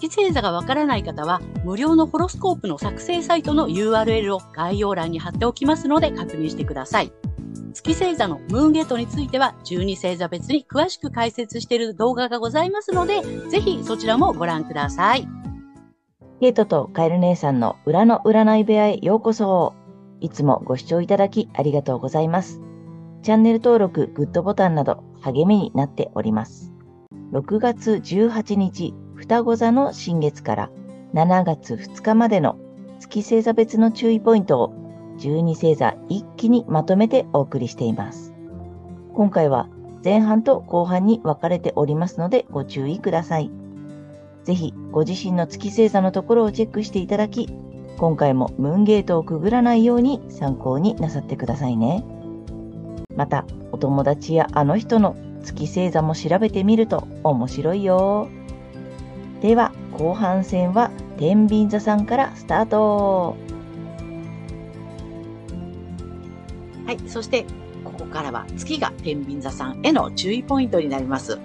月星座がわからない方は、無料のホロスコープの作成サイトの URL を概要欄に貼っておきますので確認してください。月星座のムーンゲートについては12星座別に詳しく解説している動画がございますので、ぜひそちらもご覧ください。ケイトとカエル姉さんの裏の占い部屋へようこそ。いつもご視聴いただきありがとうございます。チャンネル登録、グッドボタンなど励みになっております。6月18日、双子座の新月から7月2日までの月星座別の注意ポイントを12星座一気にまとめてお送りしています。今回は前半と後半に分かれておりますのでご注意ください。ぜひご自身の月星座のところをチェックしていただき、今回もムーンゲートをくぐらないように参考になさってくださいね。また、お友達やあの人の月星座も調べてみると面白いよ。では、後半戦は天秤座さんからスタート。はい、そしてここからは月が天秤座さんへの注意ポイントになります。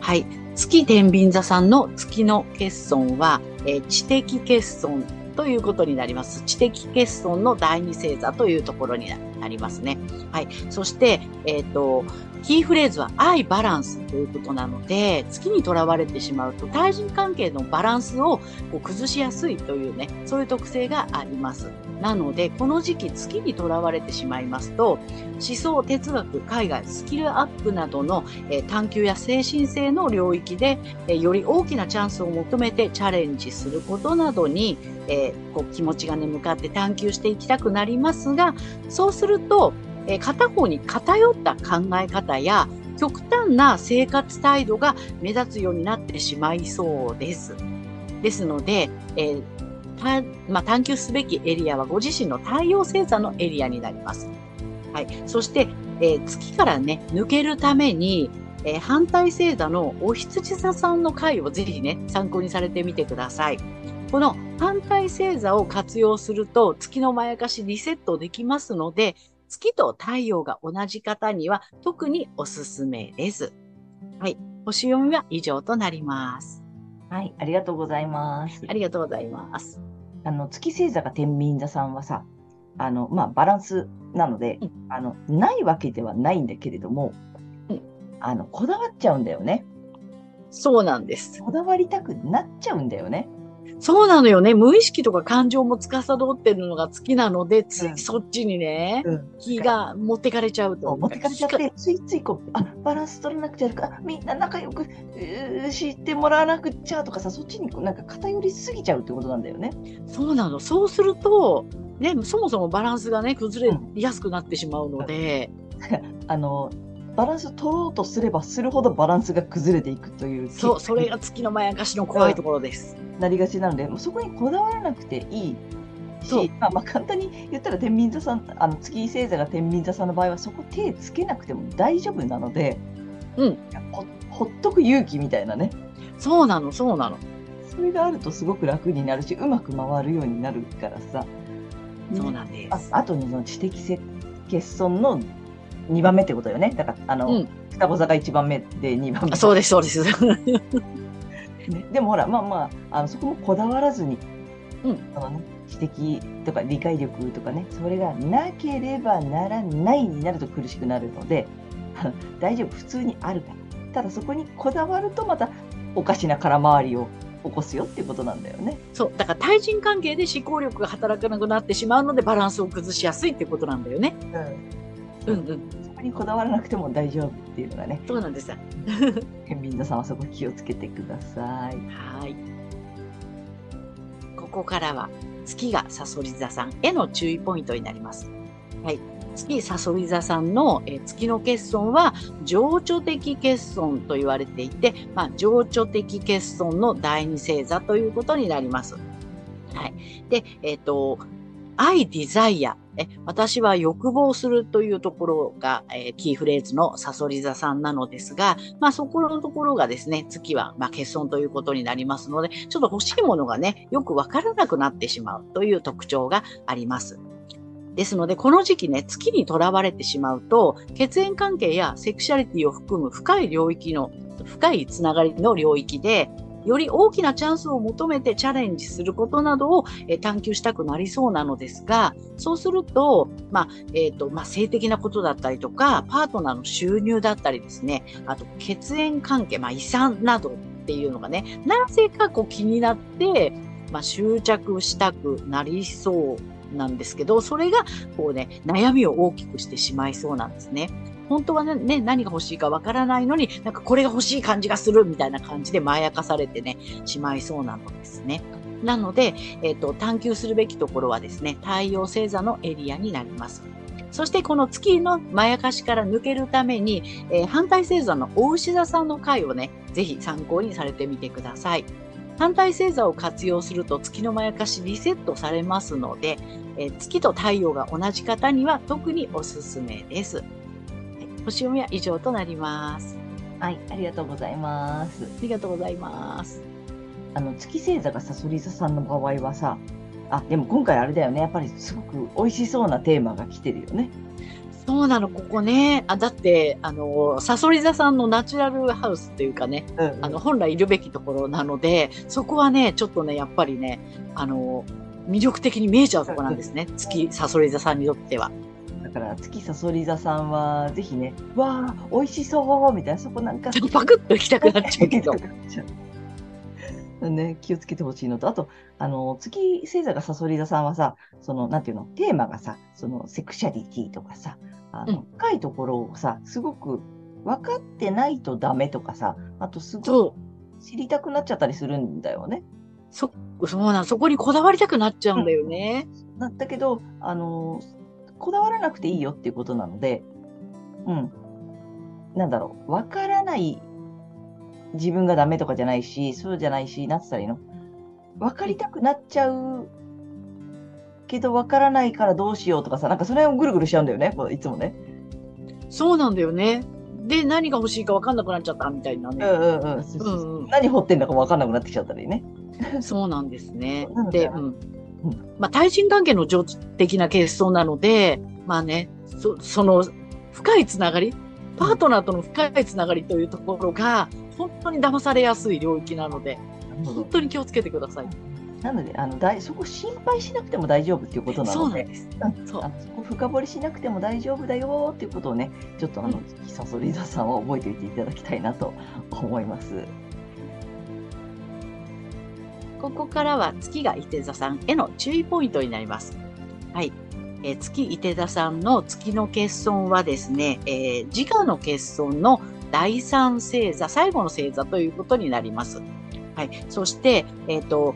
はい、月天秤座さんの月の欠損は、えー、知的欠損ということになります。知的欠損の第二星座というところになりますね。はい。そして、えっ、ー、と、キーフレーズは愛バランスということなので、月にとらわれてしまうと対人関係のバランスをこう崩しやすいというね、そういう特性があります。なので、この時期月にとらわれてしまいますと、思想、哲学、海外、スキルアップなどの、えー、探求や精神性の領域で、えー、より大きなチャンスを求めてチャレンジすることなどに、えー、こう気持ちがね、向かって探求していきたくなりますが、そうすると、え片方に偏った考え方や極端な生活態度が目立つようになってしまいそうです。ですので、えーまあ、探求すべきエリアはご自身の太陽星座のエリアになります。はい。そして、えー、月からね、抜けるために、えー、反対星座のお羊座さんの回をぜひね、参考にされてみてください。この反対星座を活用すると月のまやかしリセットできますので、月と太陽が同じ方には特におすすめです。はい。星読みは以上となります。はい。ありがとうございます。ありがとうございます。あの、月星座が天秤座さんはさ、あの、まあ、バランスなので、うん、あの、ないわけではないんだけれども、うん、あの、こだわっちゃうんだよね。そうなんです。こだわりたくなっちゃうんだよね。そうなのよね。無意識とか感情も司ってるのが好きなので、ついそっちにね、うん、気が持ってかれちゃうと。持ってかれちゃって、ついついこう、あ、バランス取らなくちゃとか、みんな仲良く知ってもらわなくちゃとかさ、そっちになんか偏りすぎちゃうってことなんだよね。そうなの。そうすると、ね、そもそもバランスがね、崩れやすくなってしまうので。あの、バランス取ろうとすればするほどバランスが崩れていくというそうそれが月のまやかしの怖いところです、なりがちなのでもうそこにこだわらなくていいし、まあ、まあ簡単に言ったら天秤座さんあの月星座が天秤座さんの場合はそこ手つけなくても大丈夫なので、うん、ほほっとく勇気みたいなね。そうなのそうなの。それがあるとすごく楽になるしうまく回るようになるからさ。そうなんです。ああとにその知的欠損の2番目ってことよね。だから、あの、うん、双子座が1番目で2番目。そうです、そうです。ね、でもほら、まあまあ、あのそこもこだわらずに、うん、あのね、知的とか理解力とかね、それがなければならないになると苦しくなるので、大丈夫、普通にあるから。ただそこにこだわるとまたおかしな空回りを起こすよっていうことなんだよね。そう。だから対人関係で思考力が働かなくなってしまうのでバランスを崩しやすいっていうことなんだよね。うんうんうん、そこにこだわらなくても大丈夫っていうのがね。そうなんです。県民のさんはそこ気をつけてください。はい。ここからは月がさそり座さんへの注意ポイントになります。はい。月さそり座さんの、え月の欠損は情緒的欠損と言われていて、まあ、情緒的欠損の第二星座ということになります。はい。で、えっ、と、I desire え。私は欲望するというところが、えーキーフレーズのサソリ座さんなのですが、まあそこのところがですね、月は、まあ欠損ということになりますので、ちょっと欲しいものがね、よくわからなくなってしまうという特徴があります。ですので、この時期ね、月にとらわれてしまうと、血縁関係やセクシャリティを含む深い領域の、深いつながりの領域で、より大きなチャンスを求めてチャレンジすることなどをえ探求したくなりそうなのですが、そうすると、まあ、えっ、と、まあ、性的なことだったりとか、パートナーの収入だったりですね、あと血縁関係、まあ、遺産などっていうのがね、なぜかこう気になって、まあ、執着したくなりそうなんですけど、それがこうね、悩みを大きくしてしまいそうなんですね。本当はね、何が欲しいかわからないのに、なんかこれが欲しい感じがするみたいな感じでまやかされてね、しまいそうなのですね。なので、えっ、と、探求するべきところはですね、太陽星座のエリアになります。そしてこの月のまやかしから抜けるために、えー反対星座の大牛座さんの回をね、ぜひ参考にされてみてください。反対星座を活用すると月のまやかしリセットされますので、えー月と太陽が同じ方には特におすすめです。はい星読みは以上となります。はい、ありがとうございます。ありがとうございます。あの、月星座がさそり座さんの場合はさ、あ、でも今回あれだよね。やっぱりすごく美味しそうなテーマが来てるよね。そうなの、ここね。あ、だって、あの、サソリ座さんのナチュラルハウスっていうかね、うんあの、本来いるべきところなので、そこはね、ちょっとね、やっぱりね、あの、魅力的に見えちゃうとこなんですね。月、サソリ座さんにとっては。だから月さそり座さんはぜひね、わあ、美味しそうみたいな、そこなんか。ちょっとパクッと行きたくなっちゃうけど。ね、気をつけてほしいのと、あと、あの、月星座がさそり座さんはさ、その、なんていうの、テーマがさ、その、セクシャリティとかさ、あの、うん深いところをさ、すごく分かってないとダメとかさ、あと、すごそう。く知りたくなっちゃったりするんだよね。そ、そうなん、そこにこだわりたくなっちゃうんだよね。なんだけど、あの、こだわらなくていいよっていうことなので、うん。なんだろう、わからない自分がダメとかじゃないし、そうじゃないし、なったらいいの？わかりたくなっちゃうけど、わからないからどうしようとかさ、なんかそれをぐるぐるしちゃうんだよね、いつもね。そうなんだよね。で、何が欲しいか分かんなくなっちゃったみたいなね。何掘ってんだかわかんなくなってきちゃったりね。そうなんですね。でで、うん。まあ、対人関係の情的な欠損なので、まあね、そその深いつながり、パートナーとの深いつながりというところが、本当に騙されやすい領域なので、本当に気をつけてください。なので、あのだいそこ心配しなくても大丈夫っていうことなのでそこ深掘りしなくても大丈夫だよっていうことをね、ちょっとあの、さそり座さんは覚えておいていただきたいなと思います。ここからは月が伊手座さんへの注意ポイントになります。はい。えー月伊手座さんの月の欠損はですね、えー自我の欠損の第三星座、最後の星座ということになります。はい。そして、えっ、と、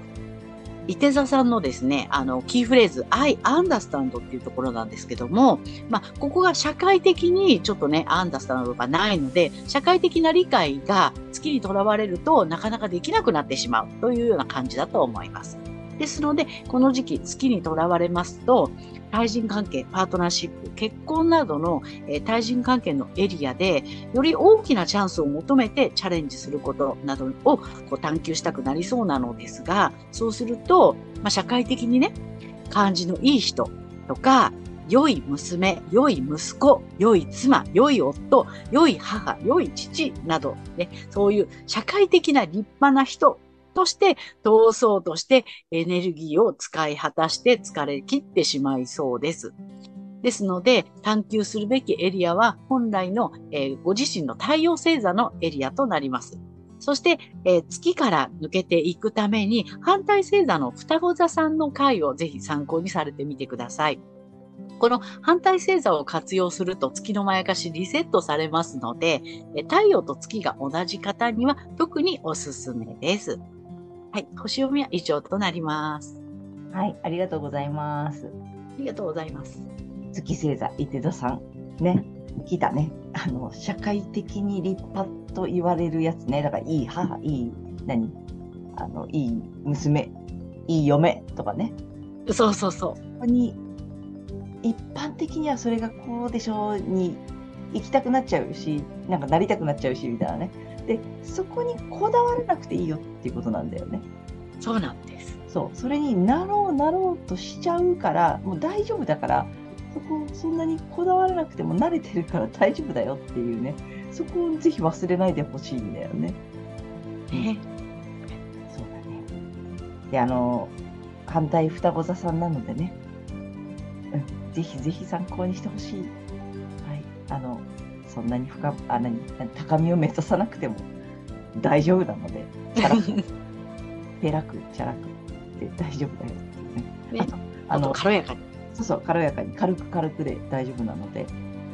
伊手座さんのですね、あの、キーフレーズ、I understand っていうところなんですけども、まあ、ここが社会的にちょっとね、アンダースタンドがないので、社会的な理解が月にとらわれるとなかなかできなくなってしまうというような感じだと思います。ですので、この時期月にとらわれますと、対人関係、パートナーシップ、結婚などの、えー対人関係のエリアで、より大きなチャンスを求めてチャレンジすることなどをこう探求したくなりそうなのですが、そうすると、まあ、社会的にね、感じのいい人とか、良い娘、良い息子、良い妻、良い夫、良い母、良い父など、ね、そういう社会的な立派な人として通そうとしてエネルギーを使い果たして疲れ切ってしまいそうです。ですので、探求するべきエリアは本来の、えーご自身の太陽星座のエリアとなります。そして、えー月から抜けていくために、反対星座の双子座さんの回をぜひ参考にされてみてください。この反対星座を活用すると月のまやかしリセットされますので、太陽と月が同じ方には特におすすめです。はい、星読みは以上となります。はい、ありがとうございます。ありがとうございます。月星座、伊手座さん。ね、聞いたね。あの、社会的に立派と言われるやつね。だから、いい母、いい、何？あの、いい娘、いい嫁とかね。そうそうそう。に、一般的にはそれがこうでしょうに行きたくなっちゃうし、なんかなりたくなっちゃうし、みたいなね。で、そこにこだわらなくていいよっていうことなんだよね。そうなんです。そう。それになろうなろうとしちゃうから、もう大丈夫だから、そこそんなにこだわらなくても慣れてるから大丈夫だよっていうね。そこをぜひ忘れないでほしいんだよね。ね。そうだね。で、あの、反対双子座さんなのでね、うん、ぜひぜひ参考にしてほしい。はい。あの、そんなに深、あ、何、高みを目指さなくても大丈夫なので、チャラく、ペラく、チャラくで大丈夫だよっていうね。ねあの、軽やかに。そうそう、軽やかに、軽く軽くで大丈夫なので、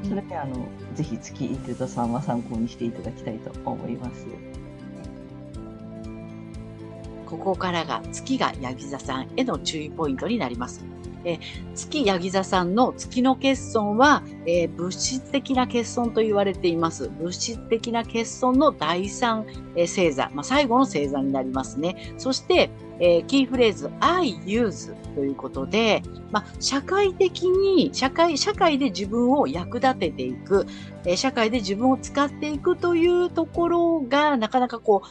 それで、あの、ぜひ月イテ座さんは参考にしていただきたいと思います。ここからが月がヤギ座さんへの注意ポイントになります。え月ヤギ座さんの月の欠損は、えー物質的な欠損と言われています。物質的な欠損の第三、えー星座、まあ、最後の星座になりますね。そして、えーキーフレーズ I use ということで、まあ、社会的に、社会、社会で自分を役立てていく、えー社会で自分を使っていくというところが、なかなかこ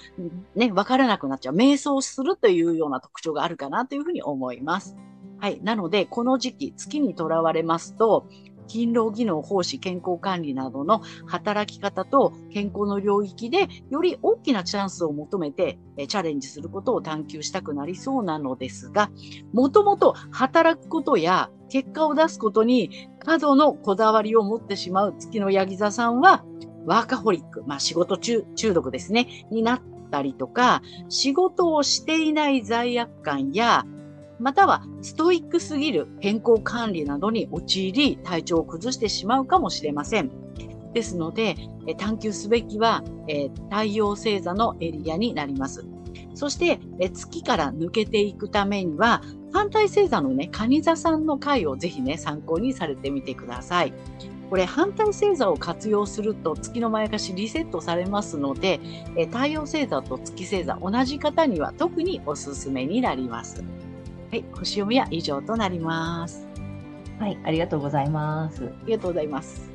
う、ね、わからなくなっちゃう。瞑想するというような特徴があるかなというふうに思います。はい。なので、この時期、月にとらわれますと、勤労技能、奉仕、健康管理などの働き方と健康の領域で、より大きなチャンスを求めて、えチャレンジすることを探求したくなりそうなのですが、もともと働くことや結果を出すことに過度のこだわりを持ってしまう月のヤギ座さんは、ワーカホリック、まあ仕事中中毒ですね、になったりとか、仕事をしていない罪悪感や、またはストイックすぎる健康管理などに陥り、体調を崩してしまうかもしれません。ですので、探求すべきは、え太陽星座のエリアになります。そして、え月から抜けていくためには、反対星座のね、蟹座さんの回をぜひね、参考にされてみてください。これ、反対星座を活用すると月のまやかしリセットされますので、え太陽星座と月星座、同じ方には特におすすめになります。はい、星読みは以上となります。はい、ありがとうございます。ありがとうございます。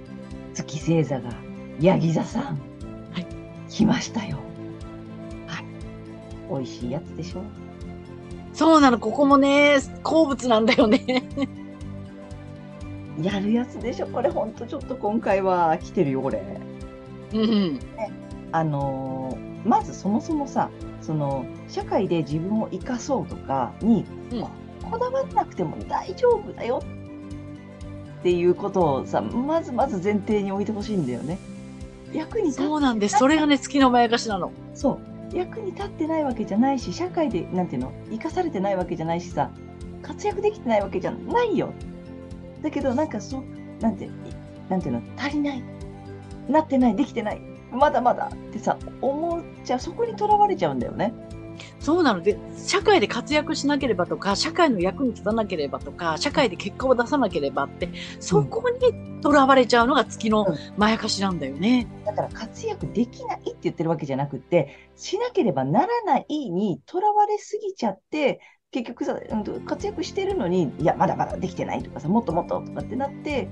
月星座が、ヤギ座さん。はい。来ましたよ。はい。美味しいやつでしょ？そうなの、ここもね、好物なんだよね。やるやつでしょ？これほんとちょっと今回は来てるよ、俺。うん。あのーまずそもそもさ、その、社会で自分を生かそうとかに、うんここだわらなくても大丈夫だよっていうことをさ、まずまず前提に置いてほしいんだよね。役にそうなんです。それがね、月のまやかしなの。そう。役に立ってないわけじゃないし、社会で、なんていうの、生かされてないわけじゃないしさ、活躍できてないわけじゃないよ。だけど、なんかそう、なんて、いなんていうの、足りない。なってない、できてない。まだまだってさ、思っちゃう、そこにとらわれちゃうんだよね。そうなので、社会で活躍しなければとか、社会の役に立たなければとか、社会で結果を出さなければって、そこにとらわれちゃうのが月のまやかしなんだよね。だから活躍できないって言ってるわけじゃなくて、しなければならないにとらわれすぎちゃって、結局さ、うんと活躍してるのに、いや、まだまだできてないとかさ、もっともっととかってなって、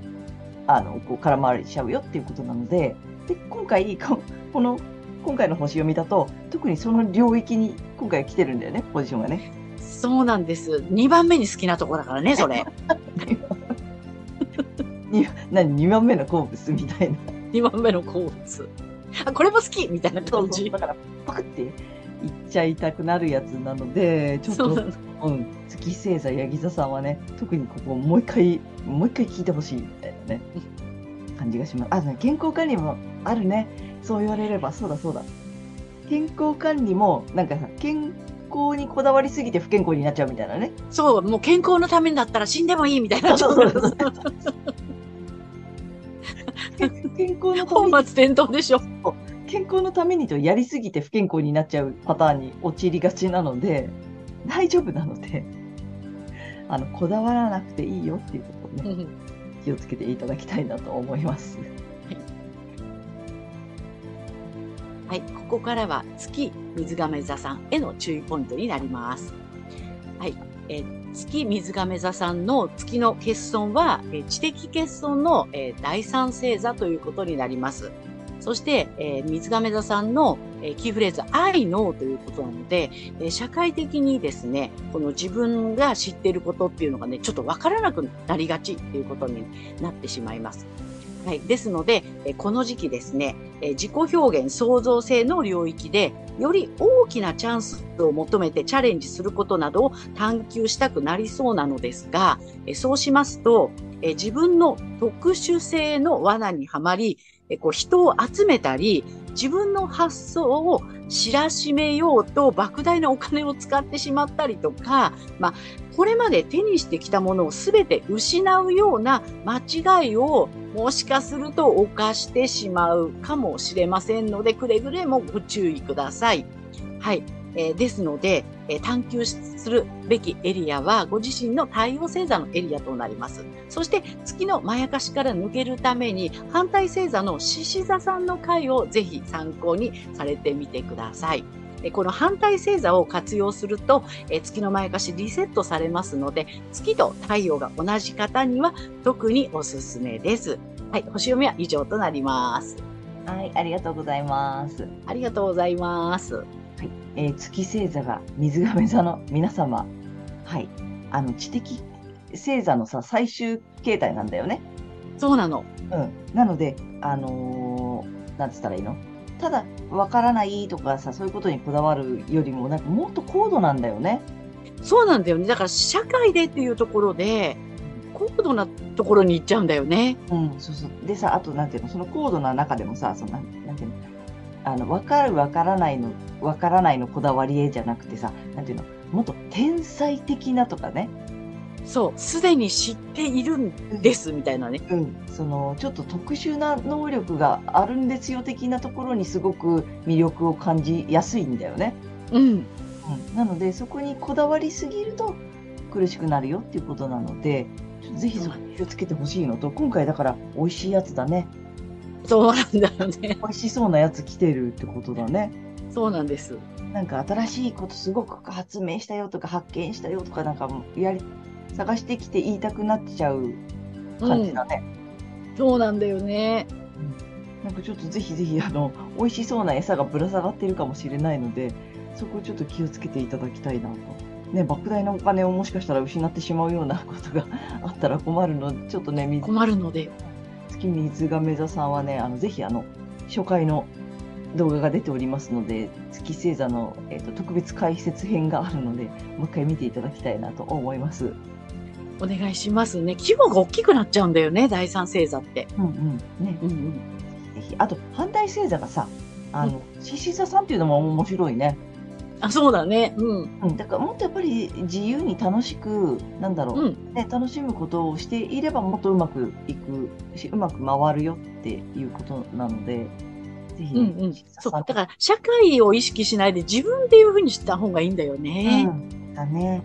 あの、こう、空回りしちゃうよっていうことなので、で、今回、ここの、今回の星読みだと、特にその領域に今回来てるんだよね、ポジションがね。そうなんです。2番目に好きなとこだからね、それ。に何、2番目の好物みたいな。2番目の好物。あ、これも好きみたいなそうそう。感じだ。から、パクって言っちゃいたくなるやつなので、ちょっとそう。うん、月星座、ヤギ座さんはね、特にここもう一回、もう一回聞いてほしいみたいなね、感じがします。あ、健康管理もあるね。そう言われれば、そうだそうだ。健康管理も、なんかさ、健康にこだわりすぎて不健康になっちゃうみたいなね。そう、もう健康のためにだったら死んでもいいみたいな。そうそうそう健康のために、本末転倒でしょ。健康のためにとやりすぎて不健康になっちゃうパターンに陥りがちなので、大丈夫なので、あの、こだわらなくていいよっていうことをね、気をつけていただきたいなと思います。はい、ここからは月水亀座さんへの注意ポイントになります。はい。え月水亀座さんの月の欠損は、え知的欠損の、え第三星座ということになります。そして、えー水亀座さんの、えーキーフレーズ、I know ということなので、えー社会的にですね、この自分が知っていることっていうのがね、ちょっとわからなくなりがちっていうことになってしまいます。はい。ですので、えこの時期ですね、え自己表現、創造性の領域で、より大きなチャンスを求めてチャレンジすることなどを探求したくなりそうなのですが、えそうしますと、え自分の特殊性の罠にはまり、えこう人を集めたり、自分の発想を知らしめようと莫大なお金を使ってしまったりとか、まあ、これまで手にしてきたものを全て失うような間違いをもしかすると犯してしまうかもしれませんので、くれぐれもご注意ください。はい。えーですので、えー探求するべきエリアは、ご自身の太陽星座のエリアとなります。そして、月のまやかしから抜けるために、反対星座の獅子座さんの回をぜひ参考にされてみてください。えこの反対星座を活用すると、え月のまやかしリセットされますので、月と太陽が同じ方には特におすすめです。はい、星読みは以上となります。はい、ありがとうございます。ありがとうございます。えー月星座が水亀座の皆様、はい、あの知的星座のさ最終形態なんだよね。そうなの。うん、なので、あのーなんつったらいいの？ただ、わからないとかさ、そういうことにこだわるよりも、なんかもっと高度なんだよね。そうなんだよね。だから社会でっていうところで、高度なところに行っちゃうんだよね。うん、そうそう。でさ、あと、なんていうの、その高度な中でもさ、その、あの、わかるわからないの、わからないのこだわり絵じゃなくてさ、なんていうの、もっと天才的なとかね、そう。すでに知っているんです、みたいなね。うん、そのちょっと特殊な能力があるんですよ的なところにすごく魅力を感じやすいんだよね。うん。うん、なのでそこにこだわりすぎると苦しくなるよっていうことなのでぜひそこ気をつけてほしいのと今回だから美味しいやつだねそうなんだよね。美味しそうなやつ来てるってことだね。そうなんです。なんか新しいことすごく発明したよとか発見したよとかなんかやり探してきて言いたくなっちゃう感じだね。そうなんだよね。なんかちょっとぜひぜひあの美味しそうな餌がぶら下がってるかもしれないのでそこをちょっと気をつけていただきたいなと。ね、莫大なお金をもしかしたら失ってしまうようなことがあったら困るのでちょっとね水困るので。月水亀座さんはねあのぜひあの初回の動画が出ておりますので月星座の、えー、と特別解説編があるのでもう一回見ていただきたいなと思います。お願いしますね。規模が大きくなっちゃうんだよね、第三星座って。うんうんね、うんうん。ぜひあと反対星座がさあの獅子座さんっていうのも面白いね。あ、そうだね。うん。うん、だからもっとやっぱり自由に楽しく、なんだろう、うん。ね、楽しむことをしていればもっとうまくいくし、うまく回るよっていうことなので、ぜひね、うんうん。そう。さだから、社会を意識しないで自分っていうふうにした方がいいんだよね。うん、だね。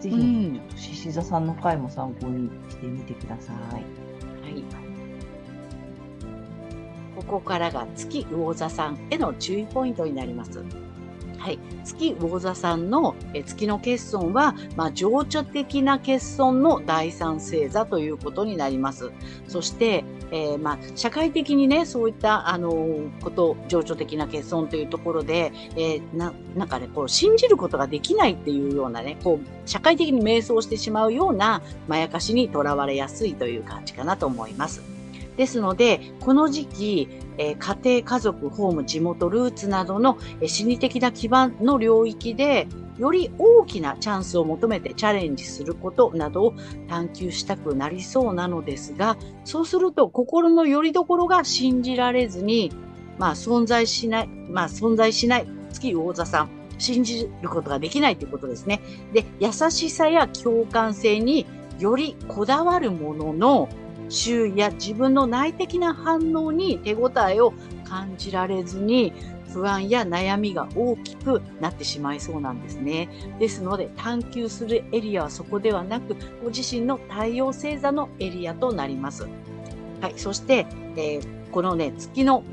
ぜひ、うん。獅子座さんの回も参考にしてみてください。はい。ここからが月魚座さんへの注意ポイントになります。はい。月魚座さんのえ月の欠損は、まあ、情緒的な欠損の第三星座ということになります。そして、えーまあ、社会的にね、そういった、あのーこと、情緒的な欠損というところで、えーな、なんかね、こう、信じることができないっていうようなね、こう、社会的に迷走してしまうような、まやかしにとらわれやすいという感じかなと思います。ですので、この時期、えー家庭、家族、ホーム、地元、ルーツなどの、えー心理的な基盤の領域で、より大きなチャンスを求めてチャレンジすることなどを探求したくなりそうなのですが、そうすると心の拠り所が信じられずに、まあ存在しない、まあ存在しない月魚座さん、信じることができないということですね。で、優しさや共感性によりこだわるものの、周囲や自分の内的な反応に手応えを感じられずに、不安や悩みが大きくなってしまいそうなんですね。ですので、探求するエリアはそこではなく、ご自身の太陽星座のエリアとなります。はい。そして、えーこのね、月の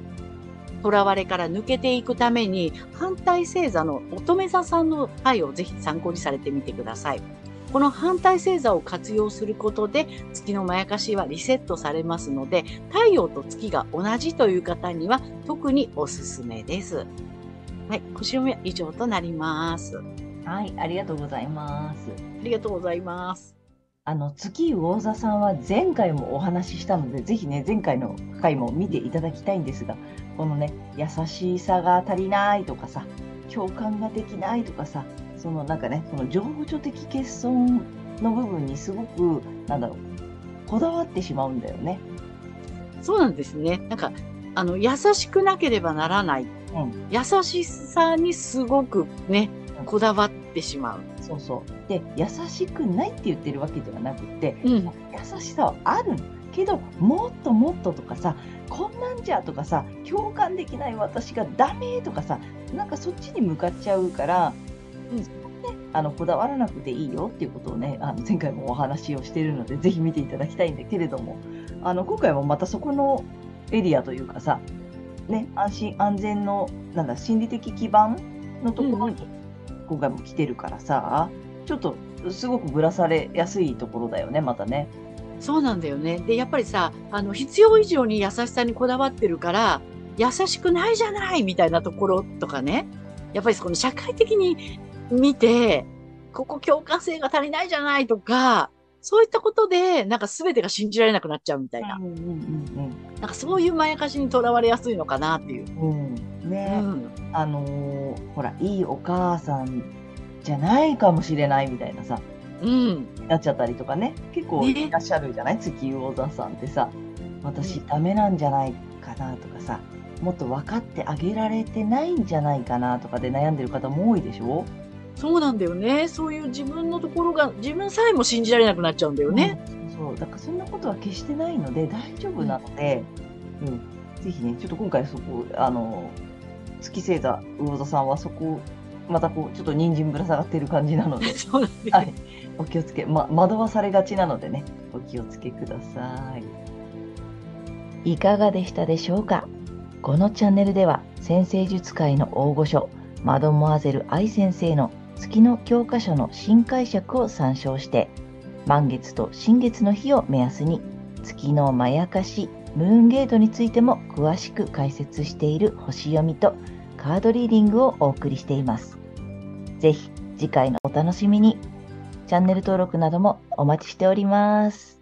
囚われから抜けていくために、反対星座の乙女座さんの回をぜひ参考にされてみてください。この反対星座を活用することで月のまやかしはリセットされますので太陽と月が同じという方には特におすすめです。はい、星読みは以上となります。はい、ありがとうございます。ありがとうございます。あの月魚座さんは前回もお話ししたので、ぜひね、前回の回も見ていただきたいんですが、このね、優しさが足りないとかさ、共感ができないとかさ、そのなんかね、その情緒的欠損の部分にすごく、なんだろう、こだわってしまうんだよね。そうなんですね。なんか、あの、優しくなければならない。うん優しさにすごくね、こだわってしまう。そうそう。で、優しくないって言ってるわけではなくて、うん。優しさはあるけどもっともっととかさこんなんじゃとかさ共感できない私がダメとかさなんかそっちに向かっちゃうから、うんね、あのこだわらなくていいよっていうことをねあの前回もお話をしているのでぜひ見ていただきたいんだけれどもあの今回もまたそこのエリアというかさ、ね、安心安全のなんだ心理的基盤のところに今回も来てるからさちょっとすごくぶらされやすいところだよねまたね。そうなんだよね。で、やっぱりさ、あの、必要以上に優しさにこだわってるから、優しくないじゃないみたいなところとかね。やっぱりこの社会的に見て、ここ共感性が足りないじゃないとか、そういったことで、なんか全てが信じられなくなっちゃうみたいな。うんうんなんかそういうまやかしにとらわれやすいのかなっていう。うんうん。うね、ん。あのーほら、いいお母さんじゃないかもしれないみたいなさ、うん。なっちゃったりとかね、結構ねいらっしゃるじゃない、月魚座さんってさ、私ダメなんじゃないかなとかさ、もっと分かってあげられてないんじゃないかなとかで悩んでる方も多いでしょ？そうなんだよね。そういう自分のところが、自分さえも信じられなくなっちゃうんだよね。うんそう。だからそんなことは決してないので大丈夫なので、うん。ぜひね、ちょっと今回そこ、あの、月星座魚座さんはそこ、またこう、ちょっと人参ぶら下がってる感じなので、そうなんだよねはい。お気をつけ、ま、惑わされがちなのでね、お気をつけください。いかがでしたでしょうか？このチャンネルでは、先生術界の大御所、マドモアゼル愛先生の月の教科書の新解釈を参照して、満月と新月の日を目安に、月のまやかし、ムーンゲートについても詳しく解説している星読みとカードリーディングをお送りしています。ぜひ次回のお楽しみに。チャンネル登録などもお待ちしております。